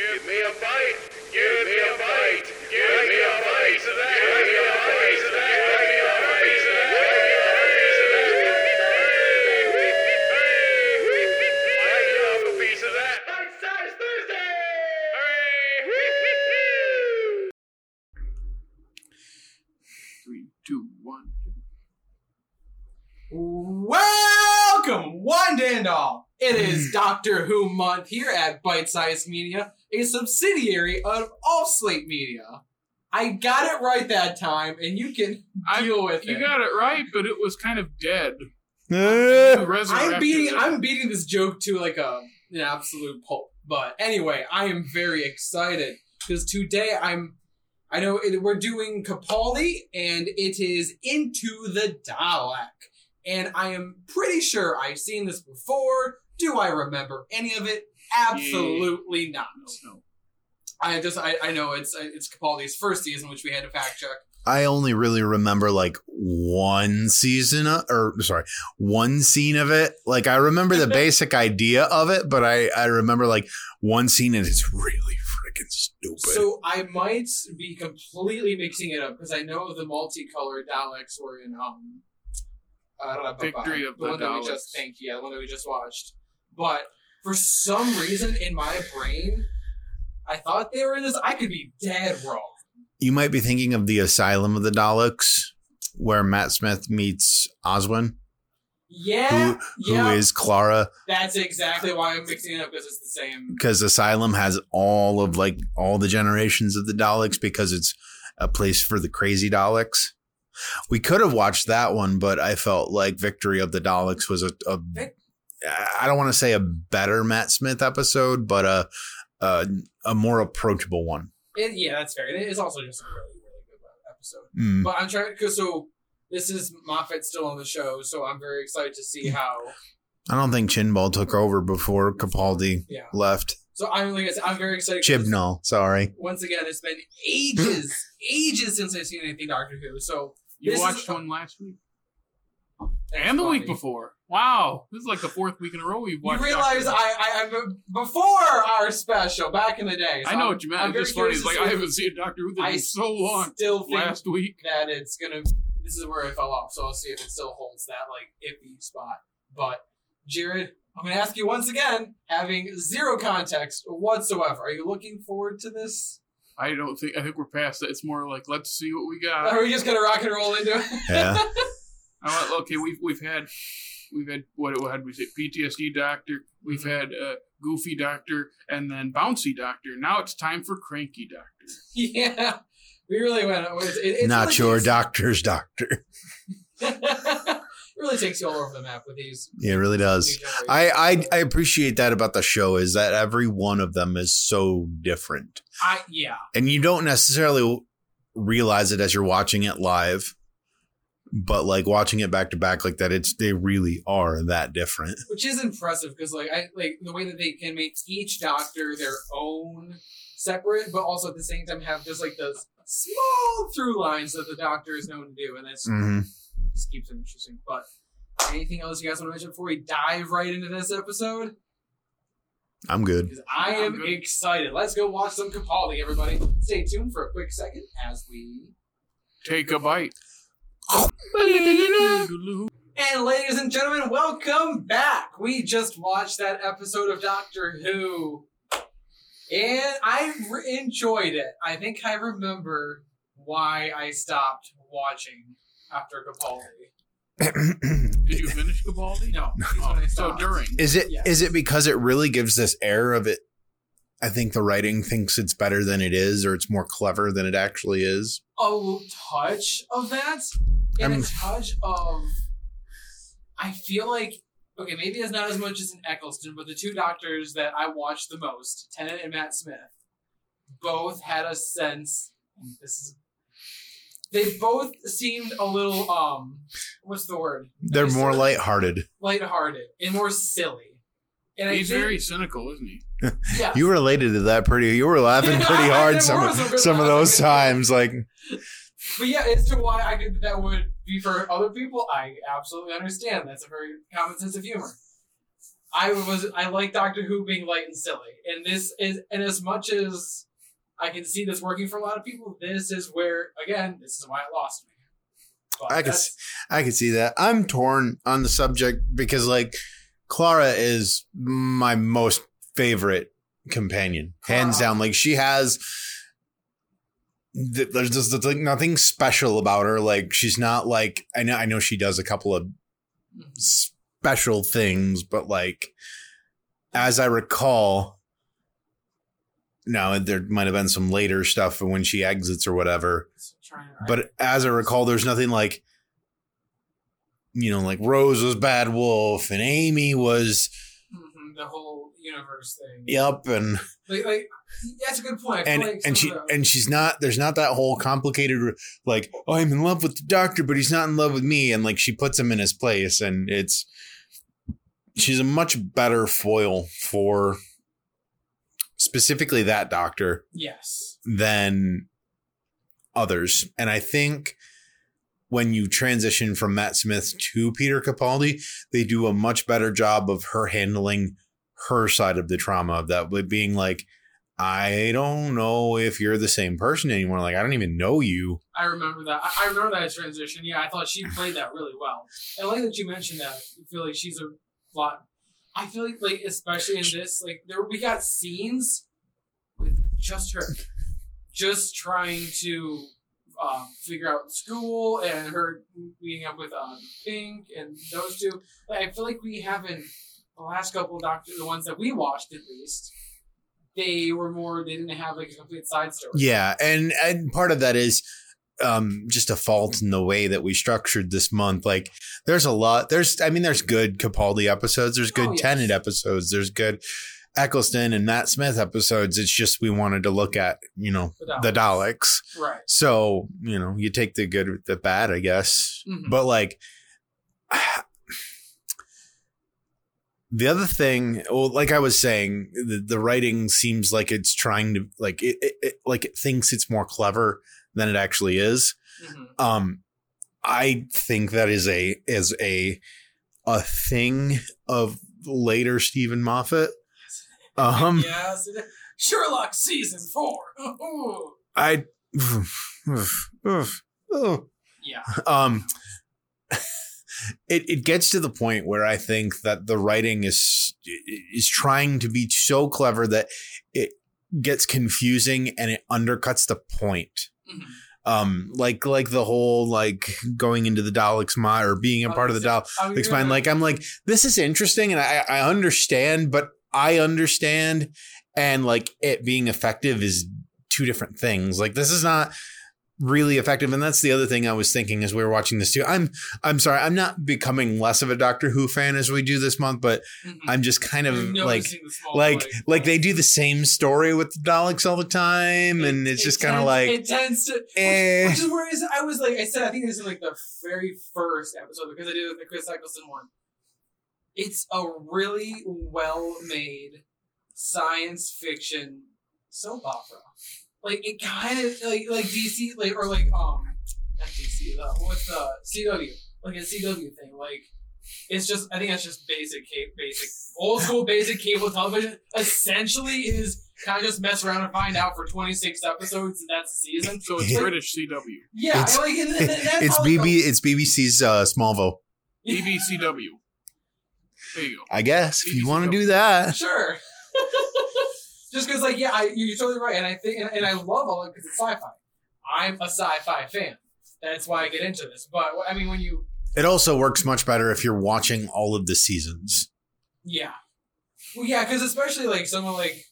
Give me a bite. Give me a bite. Give me a bite. Give me a bite Doctor Who month here at Bite Size Media, a subsidiary of All Slate Media. I got it right that time, and you can I- deal with You it. got it right, but it was kind of dead. You resurrected I'm beating. it. I'm beating this joke to like a an absolute pulp. But anyway, I am very excited because today I'm. I know it, we're doing Capaldi, and it is into the Dalek, and I am pretty sure I've seen this before. Do I remember any of it? Absolutely not. No. I just I, I know it's it's Capaldi's first season, which we had to fact check. I only really remember like one season of, or sorry, one scene of it. Like I remember the basic idea of it, but I I remember like one scene and it's really freaking stupid. So I might be completely mixing it up because I know the multicolored Daleks were in um uh, Victory of the one that we Daleks. just thank you, yeah, the one that we just watched. But for some reason in my brain, I thought they were in this. I could be dead wrong. you might be thinking of the Asylum of the Daleks, where Matt Smith meets Oswin, Yeah, who yeah, is Clara, that's exactly why I'm mixing it up because it's the same. because Asylum has all of like all the generations of the Daleks because it's a place for the crazy Daleks. We could have watched that one, but I felt like Victory of the Daleks was a, a Vic- I don't want to say a better Matt Smith episode, but a a, a more approachable one. It, yeah, that's fair. It is also just a really, really good episode. Mm. But I'm trying because so this is Moffat still on the show, so I'm very excited to see how. I don't think Chinball took over before Capaldi Yeah. left. So I'm like I said, I'm very excited. Chibnall, sorry. Once again, it's been ages, ages since I've seen anything Doctor Who. So You This is- watched one last week that's and the week before. Wow, this is like the fourth week in a row we've watched. You realize Doctor I, I, I before our special back in the day. So I know what you meant. I'm It's very just funny. curious It's like I haven't seen Doctor Who I in so long. Still think Last week, that it's gonna. This is where I fell off. So I'll see if it still holds that like iffy spot. But Jared, I'm gonna ask you once again, having zero context whatsoever. Are you looking forward to this? I don't think. I think we're past that. It's more like let's see what we got. Are we just gonna rock and roll into it? Yeah. I went, okay, we've we've had we've had what what had we say PTSD doctor, we've had uh, goofy doctor, and then bouncy doctor. Now it's time for cranky doctor. yeah, we really went. It, it, it Not really your takes- doctor's doctor. really takes you all over the map with these. Yeah, it really does. I, I I appreciate that about the show is that every one of them is so different. I yeah. And you don't necessarily realize it as you're watching it live, but like watching it back to back like that, it's they really are that different. which is impressive because like I like the way that they can make each doctor their own separate, but also at the same time have just like those small through lines that the doctor is known to do, and that's hmm just keeps it interesting. But anything else you guys want to mention before we dive right into this episode? I'm good. I I'm good. excited. Let's go watch some Capaldi, everybody. Stay tuned for a quick second as we. Take a bite. And ladies and gentlemen, welcome back. We just watched that episode of Doctor Who, and I re- enjoyed it. I think I remember why I stopped watching after Capaldi. Did you finish Capaldi? No, he's Oh, so during. Is it is Yes. it because it really gives this air of it? I think the writing thinks it's better than it is, or it's more clever than it actually is. a touch of that, and I'm- a touch of. I feel like okay, maybe it's not as much as in Eccleston, but the two doctors that I watched the most, Tennant and Matt Smith, both had a sense. This is. They both seemed a little um, what's the word? They're Nicer, more lighthearted. lighthearted, and more silly. And He's think- very cynical, isn't he? yeah. You related to that pretty. You were laughing pretty hard some were some of, some of those times. Like But yeah, as to why I think that would be for other people, I absolutely understand. That's a very common sense of humor. I was I like Doctor Who being light and silly, and this is and as much as I can see this working for a lot of people, this is where again this is why it lost me. But I can I can see that. I'm torn on the subject because like Clara is my most favorite companion, hands down. Like she has. th- There's just there's, like nothing special about her. Like she's not like I know I know she does a couple of special things, but like as I recall, now there might have been some later stuff when she exits or whatever. But as I recall, there's nothing like, you know, like Rose was Bad Wolf and Amy was Mhm, the whole universe thing. Yep, and Like, like that's a good point. And like and she and she's not. There's not that whole complicated like, oh, I'm in love with the doctor, but he's not in love with me, and like she puts him in his place, and it's she's a much better foil for specifically that doctor yes. than others. And I think when you transition from Matt Smith to Peter Capaldi, they do a much better job of her handling her side of the trauma of that, with being like, I don't know if you're the same person anymore. Like, I don't even know you. I remember that. I, remember that transition. Yeah, I thought she played that really well. I like that you mentioned that. I feel like she's a lot. I feel like, like especially in this, like there we got scenes with just her, just trying to um, figure out school and her meeting up with um, Pink and those two. Like, I feel like we haven't the last couple of Doctor, the ones that we watched at least. They were more. They didn't have like a complete side story. Yeah. And, and part of that is, um, just a fault in the way that we structured this month. Like, there's a lot. There's, I mean, there's good Capaldi episodes. There's good Oh, yes. Tennant episodes. There's good Eccleston and Matt Smith episodes. It's just we wanted to look at, you know, The the Daleks. Right. So, you know, you take the good with the bad, I guess. Mhm. But like, the other thing, well, like I was saying, the, the writing seems like it's trying to like it, it, it like it thinks it's more clever than it actually is. Mhm. Um, I think that is a is a a thing of later Steven Moffat. Um, yes. Sherlock season four. I. yeah. um it it gets to the point where I think that the writing is is trying to be so clever that it gets confusing and it undercuts the point. Mhm. Um, like like the whole like going into the Daleks mind or being a part of the Daleks Oh, mind. Like I'm like this is interesting and I I understand, but I understand and like it being effective is two different things. Like this is not really effective and that's the other thing I was thinking as we were watching this too. I'm I'm sorry, I'm not becoming less of a Doctor Who fan as we do this month, but Mhm. I'm just kind of like noticing the small like like they do the same story with the Daleks all the time and it's it just kind of like it tends to. eh. Which is where is I was like I said I think this is like the very first episode because I did the Chris Eccleston one. It's a really well made science fiction soap opera. Like it kind of like like DC like or like um not DC though with the CW like a CW thing like it's just I think that's just basic basic old school basic cable television essentially is kind of just mess around and find out for 26 episodes and that's the season So it's It- British CW, yeah It's- like and, and that's it's BB it's BBC's uh, Smallville. BBCW. There you go. I guess if you BBC want to do that. Sure. Just because, like, yeah, I, you're totally right, and I think, and, and I love all it because it's sci-fi. I'm a sci-fi fan. That's why I get into this. But I mean, when you, It also works much better if you're watching all of the seasons. yeah, well, yeah, because especially like someone like,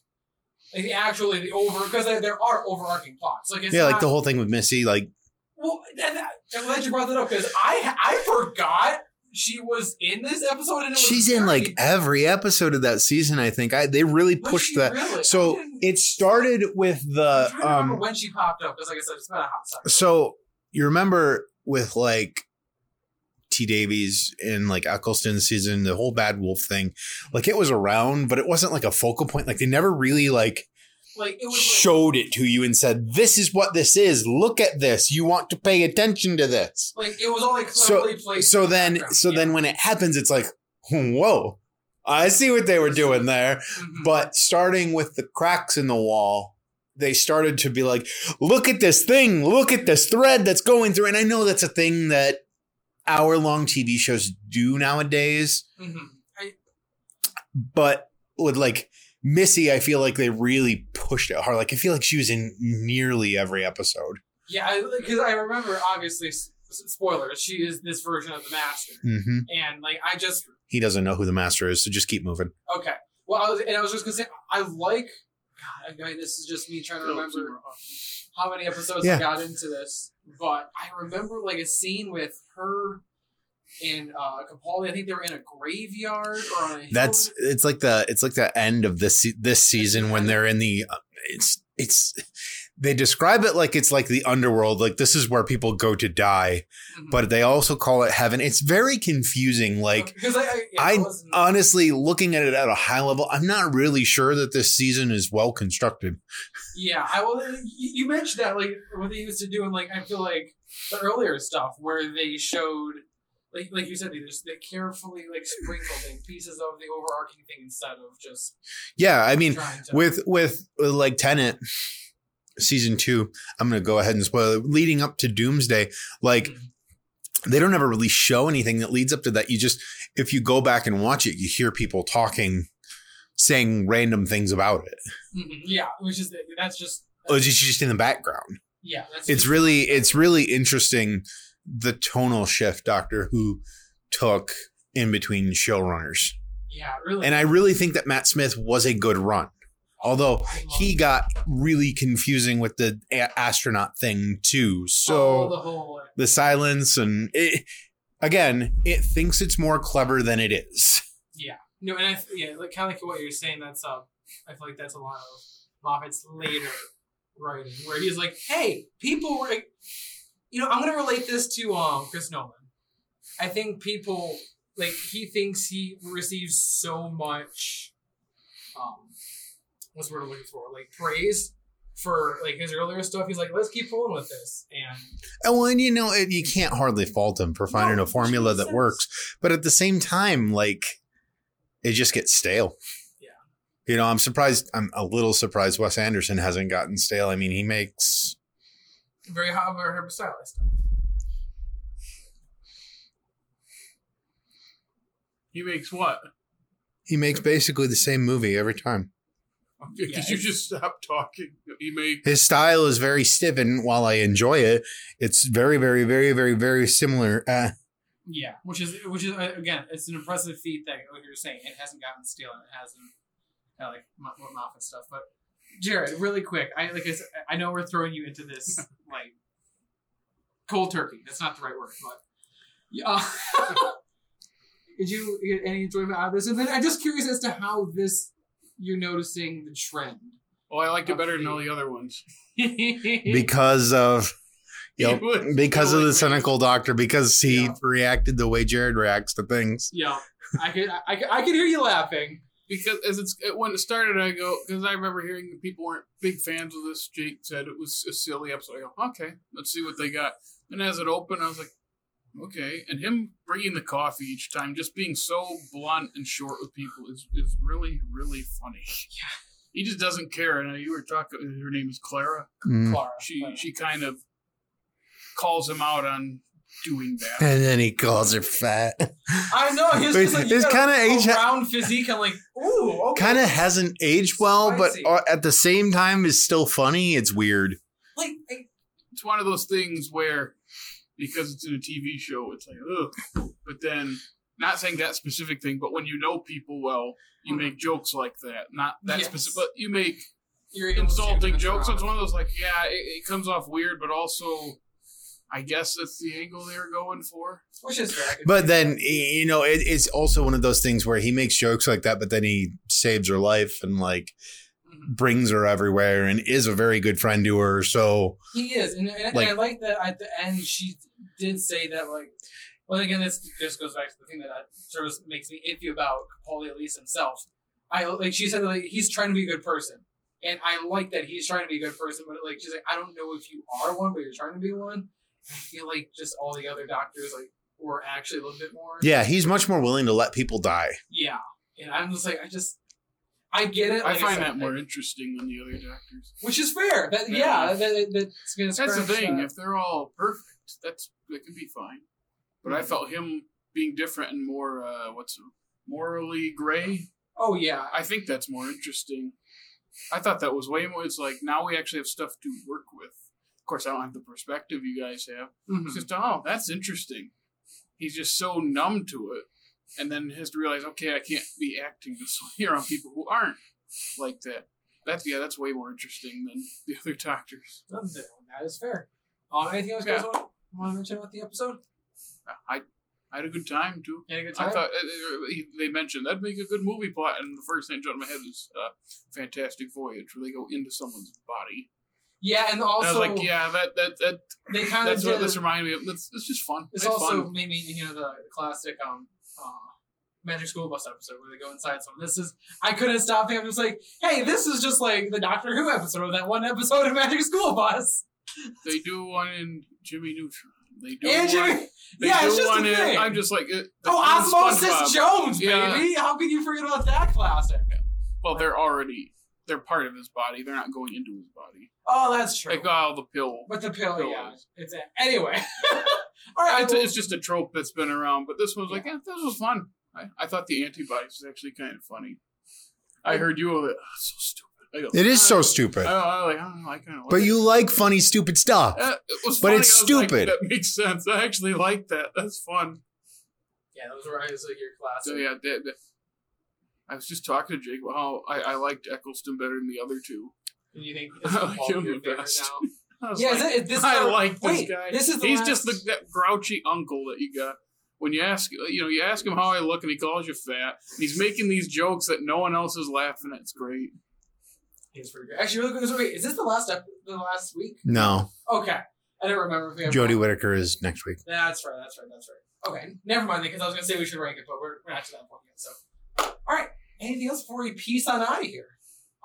like the actually the over because there, there are overarching plots. Like, it's yeah, like the whole thing with Missy, like Well, and that, I'm glad you brought that up because I I forgot she was in this episode, and it was she's in like every episode of that season. I think I they really Was pushed that. really? So it started with I'm the trying to remember um. when she popped up because, like I said, it's been a hot second. So you remember with like T Davies in like Eccleston season, the whole Bad Wolf thing, like it was around, but it wasn't like a focal point. Like they never really like Like it was like, showed it to you and said, "This is what this is. Look at this. You want to pay attention to this." like it was all like So- placed. So in the then, so Yeah. then when it happens, it's like, whoa, I see what they were doing there. Mhm. But starting with the cracks in the wall, they started to be like, look at this thing, look at this thread that's going through. And I know that's a thing that hour long TV shows do nowadays. Mhm. But with like Missy, I feel like they really pushed it hard. Like I feel like she was in nearly every episode. Yeah, because I remember obviously s- s- spoilers. She is this version of the master, hmm and like I just He doesn't know who the master is, so just keep moving. okay. Well, I was and I was just gonna say I like. God, I mean, this is just me trying to remember how many episodes Yeah. I got into this, but I remember like a scene with her and uh Capaldi. I think they were in a graveyard or on a hill. That's it's like the it's like the end of this this season when they're in the uh, it's it's they describe it like it's like the underworld like this is where people go to die Mhm. but they also call it heaven it's very confusing like because I, I, yeah, I honestly looking at it at a high level i'm not really sure that this season is well constructed Yeah, I you you mentioned that like what they used to do, and like I feel like the earlier stuff where they showed, like like you said, they just they carefully like sprinkled in pieces of the overarching thing instead of just yeah i mean with with like Tennant season two i'm gonna go ahead and spoil it. Leading up to doomsday like Mhm. they don't ever really show anything that leads up to that. You just if you go back and watch it you hear people talking saying random things about it. Mhm, yeah, which is that's just oh, it's just, in the background? Yeah, that's it's really it's really interesting the tonal shift doctor who took in between showrunners yeah, really, and i really think that matt smith was a good run although he got really confusing with the a- astronaut thing too. Oh, So the whole the silence and it again, it thinks it's more clever than it is. yeah, no, and I yeah, like kind of like what you're saying. That's uh, I feel like that's a lot of Moffat's later writing where he's like, hey, people were, you know, I'm gonna relate this to um Chris Nolan. I think people like he thinks he receives so much um what's the word I'm looking for? Like praise for like his earlier stuff. He's like, let's keep pulling with this. And And well, and you know, it, you can't hardly fault him for finding No, a formula that sense. works, but at the same time, like it just gets stale. Yeah. You know, I'm surprised. I'm a little surprised Wes Anderson hasn't gotten stale. I mean, he makes very hot very hyper stylized stuff. He makes what? he makes basically the same movie every time. Could Yeah, you just stop talking? He made His style is very stiff, and while I enjoy it, it's very, very, very, very, very similar. Uh, Yeah, which is which is uh, again, it's an impressive feat that what you're saying it hasn't gotten stale and it hasn't uh, like Mo- Mo- Moffat stuff. But Jared, really quick, I like I, said, I know we're throwing you into this like cold turkey. That's not the right word, but yeah. Uh, did you get any enjoyment out of this? And then I'm just curious as to how this you're noticing the trend. Oh, I liked it better than all the other ones. because of He Yep. was because of really the cynical doctor because he Yeah. reacted the way Jared reacts to things. yeah, I could I, could- I could hear you laughing. Because as it's it, when it started, I go because I remember hearing that people weren't big fans of this. Jake said it was a silly episode. I go, okay, let's see what they got. And as it opened, I was like, okay. And him bringing the coffee each time, just being so blunt and short with people, is is really really funny. Yeah. He just doesn't care. And you were talking. Her name is Clara. Mm. Clara, She she kind of calls him out on doing that. And then he calls her fat. I know. He's But like, it's kinda age- round physique. I'm like, ooh, okay. kind of hasn't aged well, but Spicy. uh, at the same time is still funny. It's weird. like, I- it's one of those things where because it's in a TV show, it's like ugh. But then, not saying that specific thing, but when you know people well, you Mhm. make jokes like that. Not that Yes. specific, but you make you're insulting jokes. So it's one of those like, yeah, it, it comes off weird, but also, I guess that's the angle they were going for. which is fair. But then you know it, it's also one of those things where he makes jokes like that, but then he saves her life and like Mhm. brings her everywhere and is a very good friend to her. So he is, and, and, like- and I like that at the end she did say that like. Well, again, this this goes back to the thing that uh, sort of makes me iffy about Capaldi, at least himself. I like she said like he's trying to be a good person, and I like that he's trying to be a good person. But like she's like, I don't know if you are one, but you're trying to be one. I feel like just all the other doctors like were actually a little bit more. yeah, he's much more willing to let people die. Yeah, and I'm just like, I just, I get it. I like find said, that more interesting than the other doctors. which is fair. That yeah, Yeah. that, that, that's gonna That's the thing. that. If they're all perfect, that's that can be fine. But I felt him being different and more uh, what's morally gray. Oh yeah, I think that's more interesting. I thought that was way more. It's like now we actually have stuff to work with. Of course, I don't have the perspective you guys have. Mhm. It's just oh, that's interesting. He's just so numb to it, and then has to realize, okay, I can't be acting this way around people who aren't like that. That's yeah, that's way more interesting than the other doctors. that is fair. Uh, anything else, guys? Want, want to mention about the episode? I I had a good time too. You had a good I time. thought uh, uh, they mentioned that'd make a good movie plot, and the first thing that jumped in my head was uh, Fantastic Voyage, where they go into someone's body. Yeah, and And also was like, yeah, that that that they kind of that's did. what this reminded me of. It's, it's just fun. This It's also fun. made me, you know, the, classic um, uh, Magic School Bus episode where they go inside someone. This is, I couldn't stop thinking, I'm just like, hey, this is just like the Doctor Who episode of that one episode of Magic School Bus. They do one in Jimmy Neutron. They do And one. Jimmy, They yeah, do it's just one a in. thing. I'm just like it, oh, Osmosis SpongeBob. Jones, Yeah. baby! How could you forget about that classic? Well, they're already they're part of his body. They're not going into his body. Oh, that's true. They got all the pill. But the pill, Pill yeah, is. it's a, anyway. All right, It's, well, it's just a trope that's been around, but this one was like, yeah, this was fun. I, I thought the antibodies was actually kind of funny. I heard you were like, oh, so stupid. I go, It is so "Ah." stupid. I, I, like, I don't know, I kind of like But it. you like funny, stupid stuff. Uh, it was but funny. it's I was like, stupid. that makes sense. I actually like that. That's fun. yeah, those were like your classic. So yeah, that, that- I was just talking to Jake about how I, I liked Eccleston better than the other two. And you think it's I like all him the favorite best. now? I was Yeah, like, is it, this I the- like this wait, guy. This is the He's last, just the that grouchy uncle that you got. When you ask, you know, you ask him how I look, and he calls you fat. And he's making these jokes that no one else is laughing at. It's great. He's pretty good. Actually, really quick. Wait, is this the last ep- the last week? No, Okay, I don't remember if we have. Jodie Whittaker is next week. That's right. That's right. That's right. Okay, never mind because I was gonna say we should rank it, but we're, we're not to that point yet. So, all right. Anything else before we peace on out of here?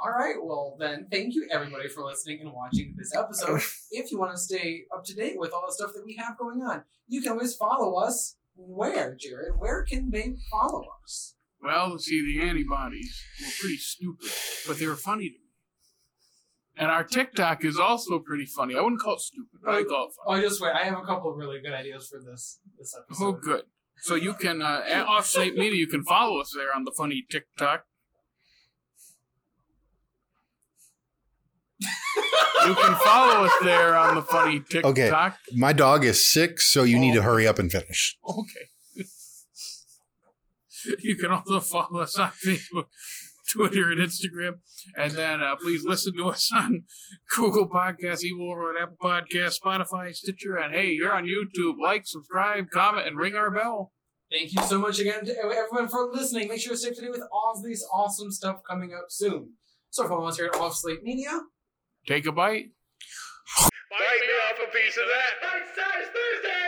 All right. Well, then, thank you everybody for listening and watching this episode. if you want to stay up to date with all the stuff that we have going on, you can always follow us. Where, Jared? Where can they follow us? Well, see, the antibodies were pretty stupid, but they were funny to me. And our TikTok is also pretty funny. I wouldn't call it stupid, but I call it funny. Oh, just wait. I have a couple of really good ideas for this this episode. Oh, good. So you can, uh, at Offsite Media, you can follow us there on the funny TikTok. You can follow us there on the funny TikTok. Okay. My dog is sick, so you need to hurry up and finish. Okay. you can also follow us on Facebook, Twitter, and Instagram. And then uh, please listen to us on Google Podcasts, Evil Over Apple Podcasts, Spotify, Stitcher. And hey, you're on YouTube. Like, subscribe, comment, and ring our bell. Thank you so much again to everyone for listening. Make sure to stay up to date with all of this awesome stuff coming up soon. So follow us here at Off Slate Media. Take a bite. Bite me off a piece of that. Bite size Thursday!